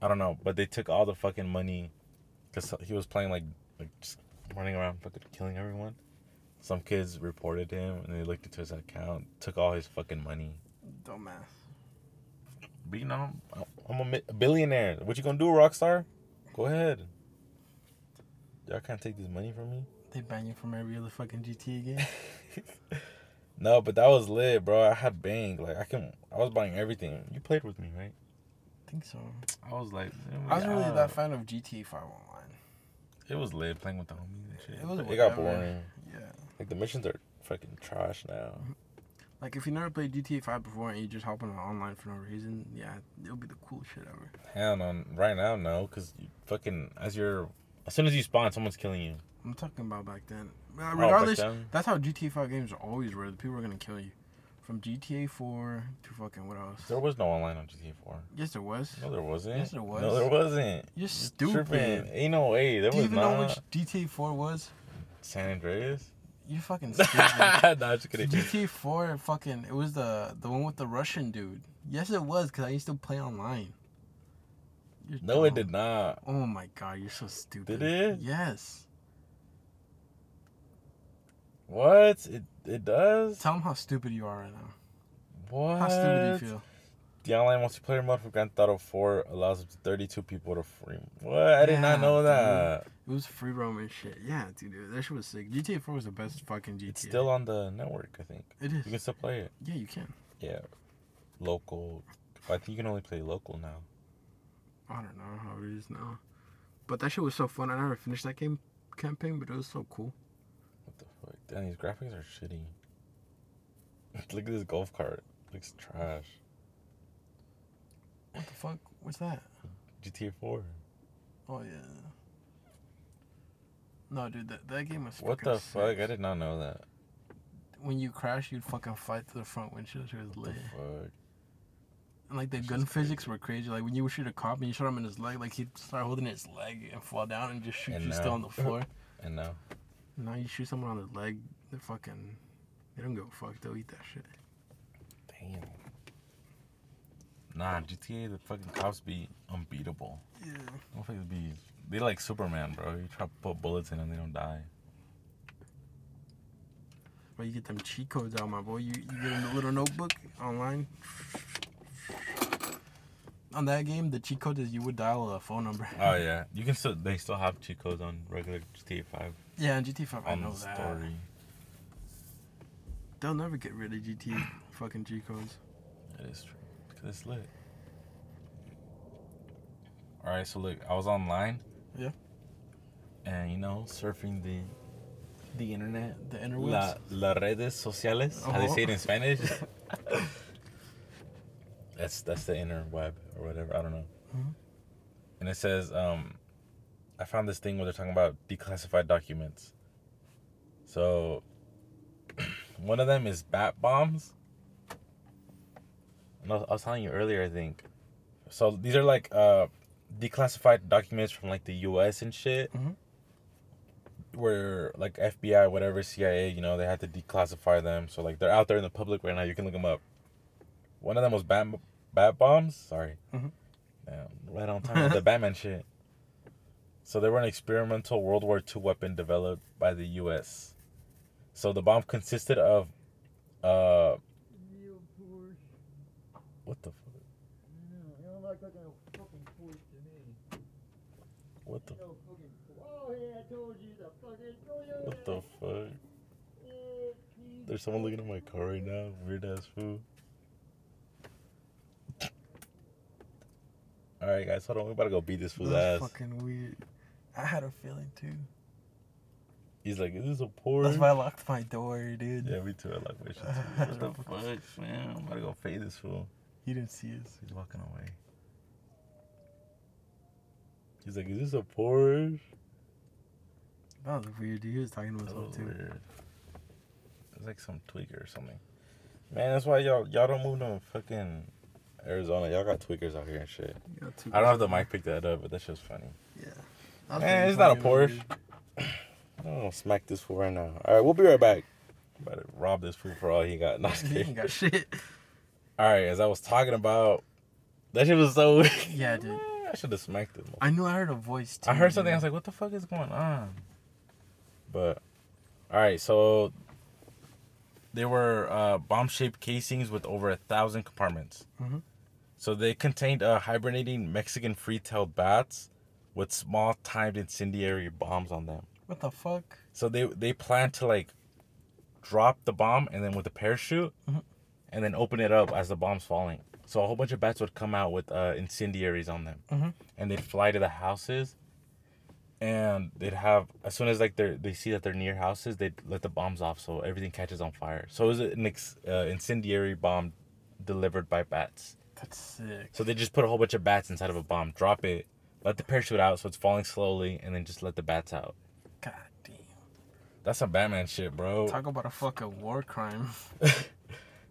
I don't know, but they took all the fucking money cuz he was playing like like just running around fucking killing everyone. Some kids reported him and they looked into his account, took all his fucking money. Dumbass. But you know, I'm a billionaire. What you gonna do, Rockstar? Go ahead. Y'all can't take this money from me. They ban you from every other fucking GTA game. no, but that was lit, bro. I had bang. Like I can, I was buying everything. You played with me, right? I think so. I was like, I wasn't really yeah. that fan of GTA 5 online. It was lit playing with the homies and shit. It was It got boring. Yeah. Like the missions are fucking trash now. Like if you never played GTA 5 before and you just hop on online for no reason, yeah, it'll be the coolest shit ever. Hell no, right now no, cause you fucking as you're as soon as you spawn, someone's killing you. I'm talking about back then. Uh, Oh, Regardless, then? that's how GTA 5 games are always were. The people were gonna kill you. From GTA 4 to fucking what else? there was no online on GTA 4. Yes, there was. No, there wasn't. Yes, there was. No, there wasn't. You're stupid. tripping. Ain't no way. There Do you was even not. know which GTA 4 was? San Andreas? You're fucking stupid. nah, just kidding. GTA 4 fucking it was the the one with the Russian dude. Yes, it was because I used to play online. You're No, it did not. Oh my god, you're so stupid. Did it? Yes. What? It it does? Tell them how stupid you are right now. What? How stupid do you feel? The online multiplayer mode for Grand Theft Auto 4 allows up to 32 people to free. What? I did not Yeah, know dude. that. It was free roaming shit. Yeah, dude, that shit was sick. GTA 4 was the best fucking GTA. It's still on the network, I think. It is. You can still play it. Yeah, you can. Yeah. Local. I think you can only play local now. I don't know how it is now. But that shit was so fun. I never finished that game campaign, but it was so cool. What the fuck? Damn, these graphics are shitty. Look at this golf cart. Looks trash. What the fuck? What's that? GTA 4. Oh yeah. No, dude, that, that game was. What the fuck? I did not know that. When you crash, you'd fucking fight to the front windshield. It was What the fuck? And like the That's gun physics were crazy. Like when you would shoot a cop and you shot him in his leg, like he'd start holding his leg and fall down and just shoot And you now- still on the floor. And now. now you shoot someone on the leg, they're fucking. They don't give a fuck. They'll eat that shit. Damn. Nah, GTA, the fucking cops be unbeatable. Yeah. Motherfuckers be. They like Superman, bro. You try to put bullets in them, they don't die. But you get them cheat codes out, my boy. You you get in a little notebook online. On that game, the cheat code is you would dial a phone number. Oh, yeah. You can still. They still have cheat codes on regular GTA 5 Yeah, in GTA 5, I on know the that. story. They'll never get rid of GTA fucking cheat codes. That is true. Because it's lit. Alright, so look, I was online. Yeah. And, you know, surfing the the internet. The interwebs. La, las redes sociales. How they say it in uh-huh. Spanish. that's that's the interweb or whatever. I don't know. Mhm. And it says, um, I found this thing where they're talking about declassified documents. So, one of them is bat bombs. And I was, I was telling you earlier, I think. So these are like uh, declassified documents from like the U.S. and shit. Mm-hmm Where like FBI, whatever, CIA, you know, they had to declassify them. So like they're out there in the public right now. You can look them up. One of them was bat bat bombs. Sorry, Mhm. Damn, right on time with the Batman shit. So they were an experimental World War II weapon developed by the U.S. So the bomb consisted of, uh, what the fuck? What the? What the fuck? There's someone looking at my car right now. Weird ass fool. All right, guys, hold on. We about to go beat this fool's That's ass. fucking weird. I had a feeling too. He's like, "Is this a Porsche?" That's why I locked my door, dude. Yeah, me too. I like my shit too. What the fuck, man? I'm about to go fade this fool. He didn't see us. He's walking away. He's like, "Is this a Porsche?" That was weird. Dude. He was talking to himself was too. weird. It's like some tweaker or something. Man, that's why y'all y'all don't move to fucking Arizona. Y'all got tweakers out here and shit. You got two I don't know if the mic picked that up, but that's just funny. Yeah. Man, it's not a Porsche. I'm gonna smack this fool right now. All right, we'll be right back. Better rob this fool for all he got. No, I'm He ain't got shit. All right, as I was talking about, that shit was so. Yeah, dude. I should have smacked it. I knew I heard a voice too. I heard something. I was like, "What the fuck is going on?" But, all right. So, they were uh, bomb-shaped casings with over a thousand compartments. Mhm. So they contained uh, hibernating Mexican free-tailed bats with small timed incendiary bombs on them. What the fuck? So they they plan to like drop the bomb and then with a parachute, Mhm. and then open it up as the bomb's falling. So a whole bunch of bats would come out with uh, incendiaries on them, Mhm. and they'd fly to the houses, and they'd have as soon as like they they see that they're near houses, they'd let the bombs off so everything catches on fire. So it was an ex- uh, incendiary bomb delivered by bats. That's sick. So they just put a whole bunch of bats inside of a bomb, drop it, let the parachute out so it's falling slowly, and then just let the bats out. God damn. That's some Batman shit, bro. Talk about a fucking war crime.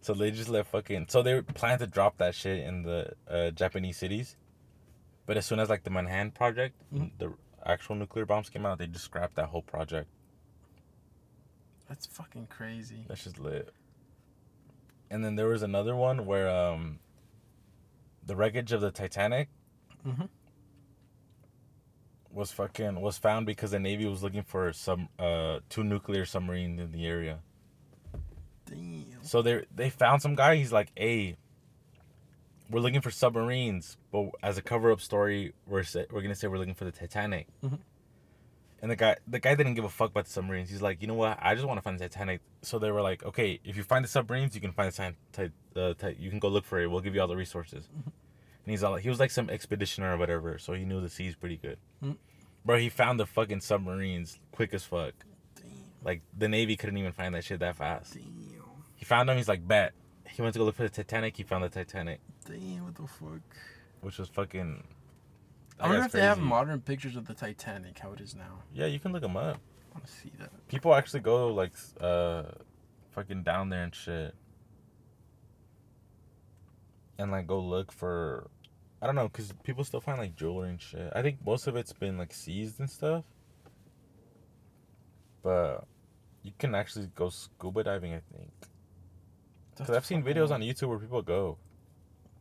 So they just let fucking. So they plan to drop that shit in the uh, Japanese cities, but as soon as like the Manhattan Project, Mhm. the actual nuclear bombs came out, they just scrapped that whole project. That's fucking crazy. That's just lit. And then there was another one where um, the wreckage of the Titanic Mhm. was fucking was found because the Navy was looking for some uh two nuclear submarines in the area. Damn. So they they found some guy. He's like, "Hey, we're looking for submarines, but as a cover up story, we're say, we're gonna say we're looking for the Titanic." Mhm. And the guy the guy didn't give a fuck about the submarines. He's like, "You know what? I just want to find the Titanic." So they were like, "Okay, if you find the submarines, you can find the time. Ti- the ti- you can go look for it. We'll give you all the resources." And he's all like, he was like some expeditioner or whatever, so he knew the seas pretty good. Mhm. Bro, he found the fucking submarines quick as fuck. Damn. Like the Navy couldn't even find that shit that fast. Damn. He found them. He's like, bet. He went to go look for the Titanic. He found the Titanic, Damn. What the fuck? which was fucking. I wonder that's if they have modern pictures of the Titanic, how it is now. Yeah, you can look them up. I want to see that. People actually go like, uh, fucking down there and shit, and like go look for. I don't know, cause people still find like jewelry and shit. I think most of it's been like seized and stuff. But you can actually go scuba diving. I think. Cause I've seen videos on YouTube where people go.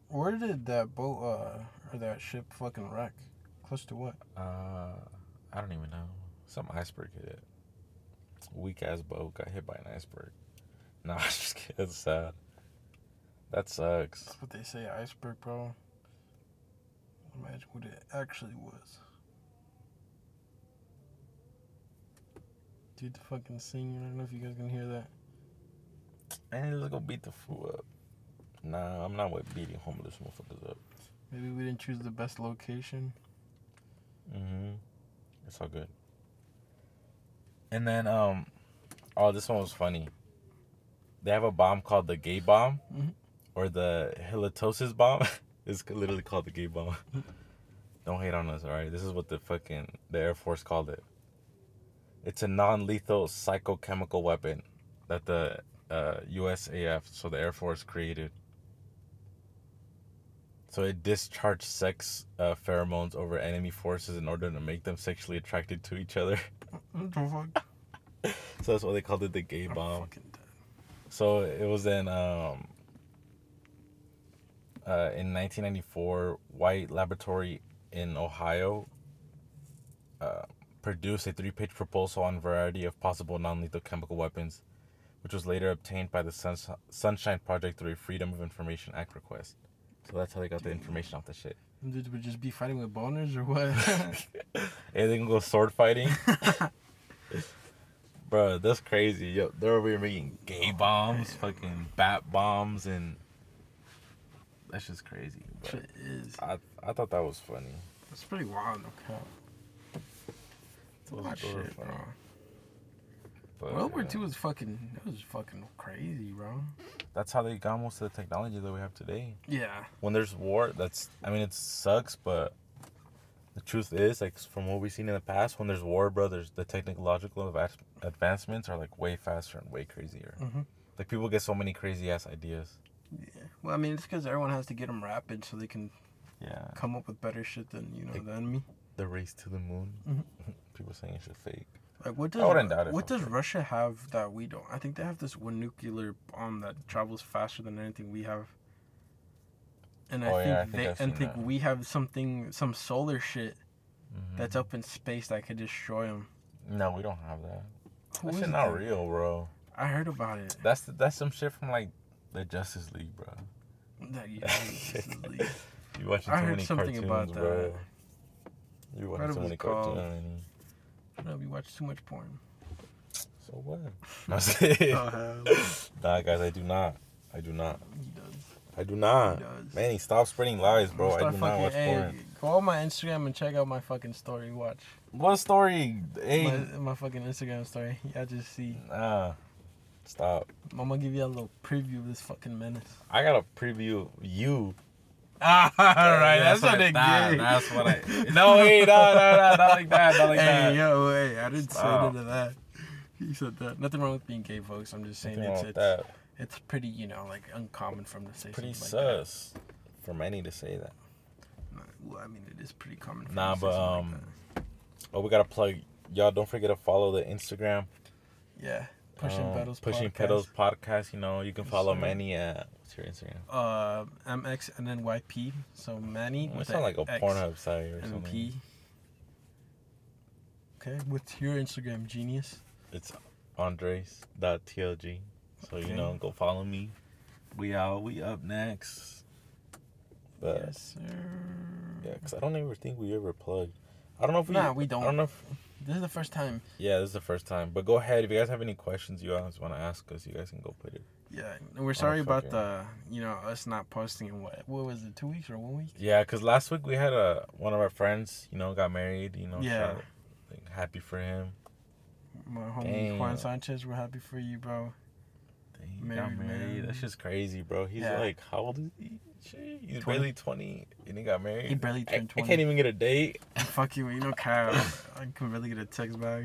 Where did that boat uh or that ship fucking wreck? Close to what? Uh, I don't even know. Some iceberg hit it. Weak ass boat got hit by an iceberg. Nah, I just kidding. That's sad. That sucks. That's what they say, iceberg, bro. Imagine what it actually was. Dude, the fucking singing. I don't know if you guys can hear that. Man, let's go beat the fool up. Nah, I'm not with beating homeless motherfuckers up. Maybe we didn't choose the best location. Mm-hmm. It's all good. And then, um, oh, this one was funny. They have a bomb called the gay bomb, Mhm. Or the halitosis bomb. it's literally called the gay bomb. Don't hate on us, alright? This is what the fucking the Air Force called it. It's a non-lethal psychochemical weapon that the uh, USAF, so the Air Force, created. So it discharged sex uh, pheromones over enemy forces in order to make them sexually attracted to each other. What the fuck? so that's why they called it the gay bomb. So it was in um uh, in 1994, Wright Laboratory in Ohio uh, produced a three-page proposal on a variety of possible non-lethal chemical weapons, which was later obtained by the Suns- Sunshine Project through a Freedom of Information Act request. So that's how they got the information off the shit. Dude, would just be fighting with boners or what? and they can go sword fighting. Bro, that's crazy. Yo, they're over here making gay bombs, fucking bat bombs, and that's just crazy. But Shit is. I I thought that was funny. It's pretty wild, no cap. It's a lot of shit, bro. But, World War yeah, II was fucking. It was fucking crazy, bro. That's how they got most of the technology that we have today. Yeah. When there's war, that's I mean it sucks, but the truth is, like from what we've seen in the past, when there's war, bro, there's the technological adva- advancements are like way faster and way crazier. Mhm. Like people get so many crazy ass ideas. Yeah. Well, I mean, it's because everyone has to get them rapid so they can Yeah. come up with better shit than you know Like- the enemy. The race to the moon. Mhm. people saying it's a fake. Like what I does wouldn't doubt it what does. Russia have that we don't? I think they have this one nuclear bomb that travels faster than anything we have. And I Oh, think yeah, I think they I've and think that. we have something some solar shit Mhm. that's up in space that could destroy them. No, we don't have that. Who That shit not real, bro. I heard about it. That's that's some shit from like the Justice League, bro. That, yeah, this is like- You watching I too many cartoons, bro. You watching too many cartoons. no, we watch too much porn. So what? I Oh, hell. nah, guys, I do not. I do not. He does. I do not. He does. Manny, stop spreading lies, bro. I do not watch hey, porn. Go on my Instagram and check out my fucking story. Watch What story? Hey, my, my fucking Instagram story. Y'all just see. nah. Stop. I'm gonna give you a little preview of this fucking menace. I gotta preview you. Ah, all right, that's, what they thought. get. That's what I. No, hey, no, no, no, not like that, not like hey, that. yo, hey, I didn't say Stop. none of that. He said that. Nothing wrong with being gay, folks. I'm just saying Nothing it's wrong with it's, that. it's pretty, you know, like uncommon for him to say Pretty something like sus for Manny to say that. that. Well, I mean, it is pretty common. For Nah, him to say but, um, like Oh, we gotta plug. Y'all don't forget to follow the Instagram. yeah, pushing um, pedals. Pushing podcast. Pedals podcast. You know, you can follow sir. Manny at what's your Instagram? Uh, MX and then YP. So Manny It sounds like a X Pornhub site or something. P. Okay, what's your Instagram, genius? It's Andres.tlg. So Okay. you know, go follow me. We out. We up next. But yes, sir. yeah, because I don't ever think we ever plugged. I don't know if we. Nah, we don't. I don't know. If, This is the first time. yeah, this is the first time. But go ahead if you guys have any questions you guys want to ask us. You guys can go put it. Yeah, we're sorry about the, you know, us not posting in what, what was it, two weeks or one week? Yeah, because last week we had a one of our friends. You know, got married. You know, Yeah. shout- like, happy for him. My homie Juan Sanchez, we're happy for you, bro. Married got married. man. That's just crazy, bro. He's Yeah. like, how old is he? Shit, He's 20. barely 20 and he got married. He barely I, turned I 20. can't even get a date. Fuck you, you know, Kyle. I can really get a text back.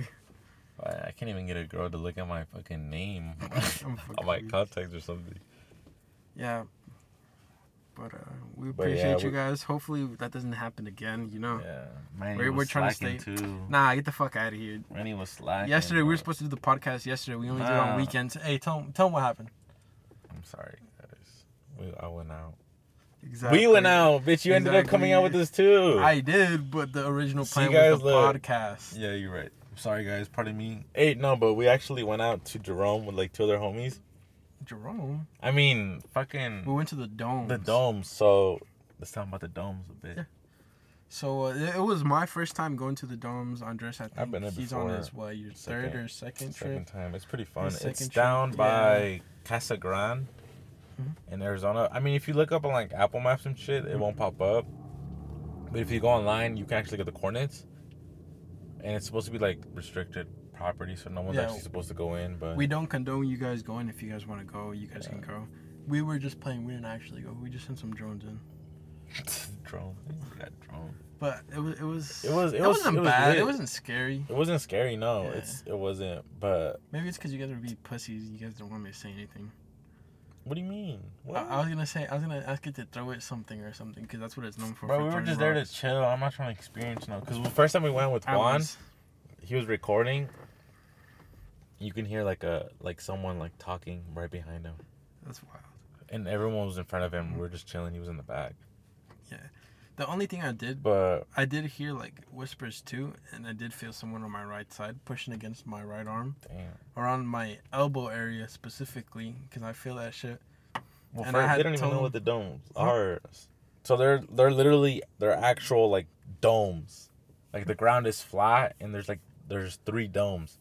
I, I can't even get a girl to look at my fucking name I'm fucking on my contacts or something. Yeah. But uh, we But yeah, appreciate you we- guys. Hopefully that doesn't happen again, you know? Yeah, Manny We're- we're trying to stay- too. Nah, get the fuck out of here. Manny was slacking. Yesterday, we were supposed to do the podcast yesterday. We only did it on weekends. Hey, tell, 'em- tell them what happened. I'm sorry, guys. We, I went out. Exactly. We went out, bitch. You ended up coming out with Exactly. this too. I did, but the original See, plan guys, was the look. podcast. Yeah, you're right. I'm sorry, guys. Pardon me. Hey, no, but we actually went out to Jerome with like two other homies. Jerome. I mean, fucking We went to the dome. the domes. So let's talk about the domes a bit. Yeah. So uh, it, it was my first time going to the domes. Andres, I think I've been there he's on before. his what, your third or second Second trip. time. It's pretty fun. It's second trip, down yeah. by Casa Grande Mhm. in Arizona. I mean, if you look up on like Apple Maps and shit, it won't pop up. But if you go online, you can actually get the coordinates. And it's supposed to be like restricted property, so no one's Yeah. actually supposed to go in. But We don't condone you guys going. If you guys want to go, you guys can go. We were just playing. We didn't actually go. We just sent some drones in. drone, got drone. But it was. It was. It was- it It, was- wasn't it bad. lit. It wasn't scary. It wasn't scary, no. Yeah. It's it wasn't. But Maybe it's because you guys would be pussies. You guys don't want me to say anything. What do you mean? I, What? I was gonna say. I was gonna ask it to throw it something or something because that's what it's known for. Bro, for we were just there to chill. I'm not trying to experience no. Because the first time we went with I Juan, was- he was recording. You can hear like a like someone like talking right behind him, That's wild. and everyone was in front of him. We were just chilling. He was in the back, The only thing I did but I did hear like whispers too, and I did feel someone on my right side pushing against my right arm, damn. around my elbow area specifically, because I feel that shit. Well, And I first, they don't even know what the domes Huh? are. So they're they're literally they're actual like domes. Like the ground is flat, and there's like there's three domes.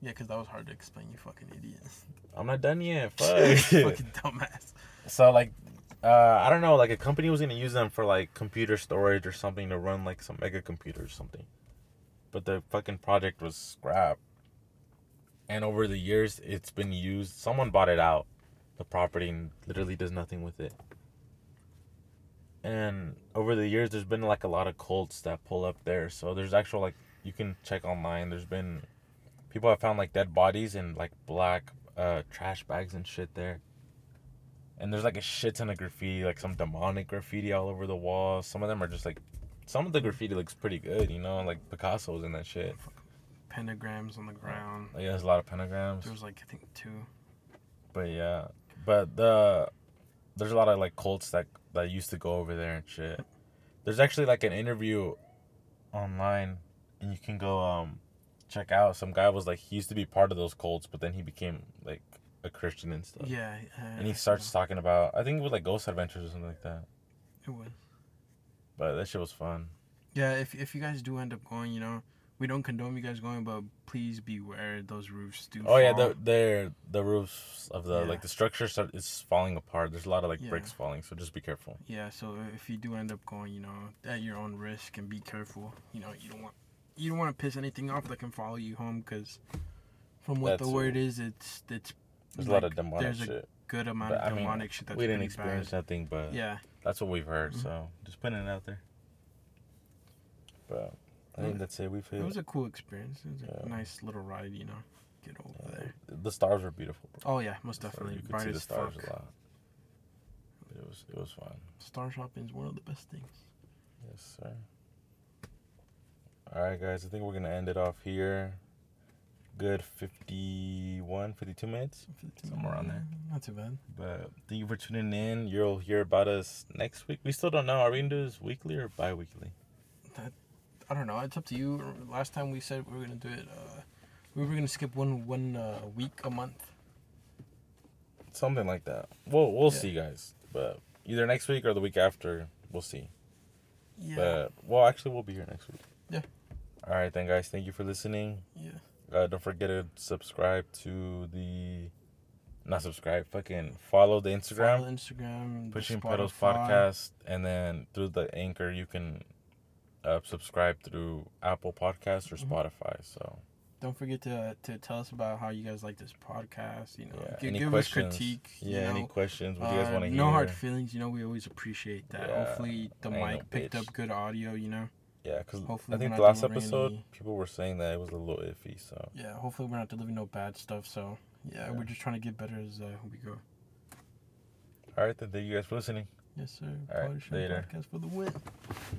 Yeah, because that was hard to explain, you fucking idiot. I'm not done yet. Fuck. fucking dumbass. So like, uh, I don't know. Like a company was gonna use them for like computer storage or something to run like some mega computer or something, but the fucking project was scrapped. And over the years, it's been used. Someone bought it out, the property, and literally does nothing with it. And over the years, there's been like a lot of cults that pull up there. So there's actual like you can check online. There's been people have found like dead bodies in like black uh, trash bags and shit there. And there's like a shit ton of graffiti, like some demonic graffiti all over the walls. Some of them are just like, some of the graffiti looks pretty good, you know, like Picasso's and that shit. Pentagrams on the ground. Like, yeah, there's a lot of pentagrams. There was like I think two. But yeah, but the there's a lot of like cults that that used to go over there and shit. There's actually like an interview online, and you can go um check out. Some guy was like he used to be part of those cults, but then he became like a Christian and stuff. Yeah. Uh, And he starts talking about I think it was like Ghost Adventures or something like that. It was. But that shit was fun. Yeah, if if you guys do end up going, you know, we don't condone you guys going, but please beware those roofs do. Oh yeah, fall. the the the roofs of the Yeah. like the structure start, is falling apart. There's a lot of like Yeah. bricks falling, so just be careful. Yeah, so if you do end up going, you know, at your own risk and be careful. You know, you don't want you don't want to piss anything off that can follow you home because from what That's the word is, it's it's There's a lot of demonic there's a shit. good amount But, of I mean, demonic shit that's we didn't experience bad. nothing, but Yeah, That's what we've heard, Mhm. so just putting it out there. But I think that's it. We've hit. it was a cool experience. It was a Yeah. nice little ride, you know. Get over uh, there. the stars were beautiful, bro. Oh yeah, most definitely. you could Bright see the stars fuck. a lot. It was it was fun. Star shopping is one of the best things. Yes, sir. All right, guys. I think we're gonna end it off here. Good 51, 52 minutes. Somewhere around there. Not too bad. But thank you for tuning in. You'll hear about us next week. We still don't know. Are we gonna do this weekly or bi-weekly? I don't know. It's up to you. Last time we said we were gonna do it. Uh, we were gonna skip one one uh, week a month. Something like that. We'll we'll Yeah. see, guys. But either next week or the week after, we'll see. Yeah. But well, actually, we'll be here next week. Yeah. All right, then, guys. Thank you for listening. yeah. Uh, don't forget to subscribe to the, not subscribe, fucking follow the Instagram, Follow Instagram. Pushing Pedals. Podcast, and then through the Anchor you can, uh, subscribe through Apple Podcasts or Mhm. Spotify. So Don't forget to to tell us about how you guys like this podcast. You know, yeah, give questions? us critique. Yeah, you know. any questions? What do you guys Uh, want to hear? no hard feelings. You know, we always appreciate that. Yeah, Hopefully, the ain't no mic picked bitch. up good audio. You know. Yeah, because I think the last episode any- people were saying that it was a little iffy. So Yeah. Hopefully, we're not delivering no bad stuff. So yeah, Yeah. we're just trying to get better as uh, we go. all right, then thank you guys for listening. Yes, sir. All right, later. Podcast for the win.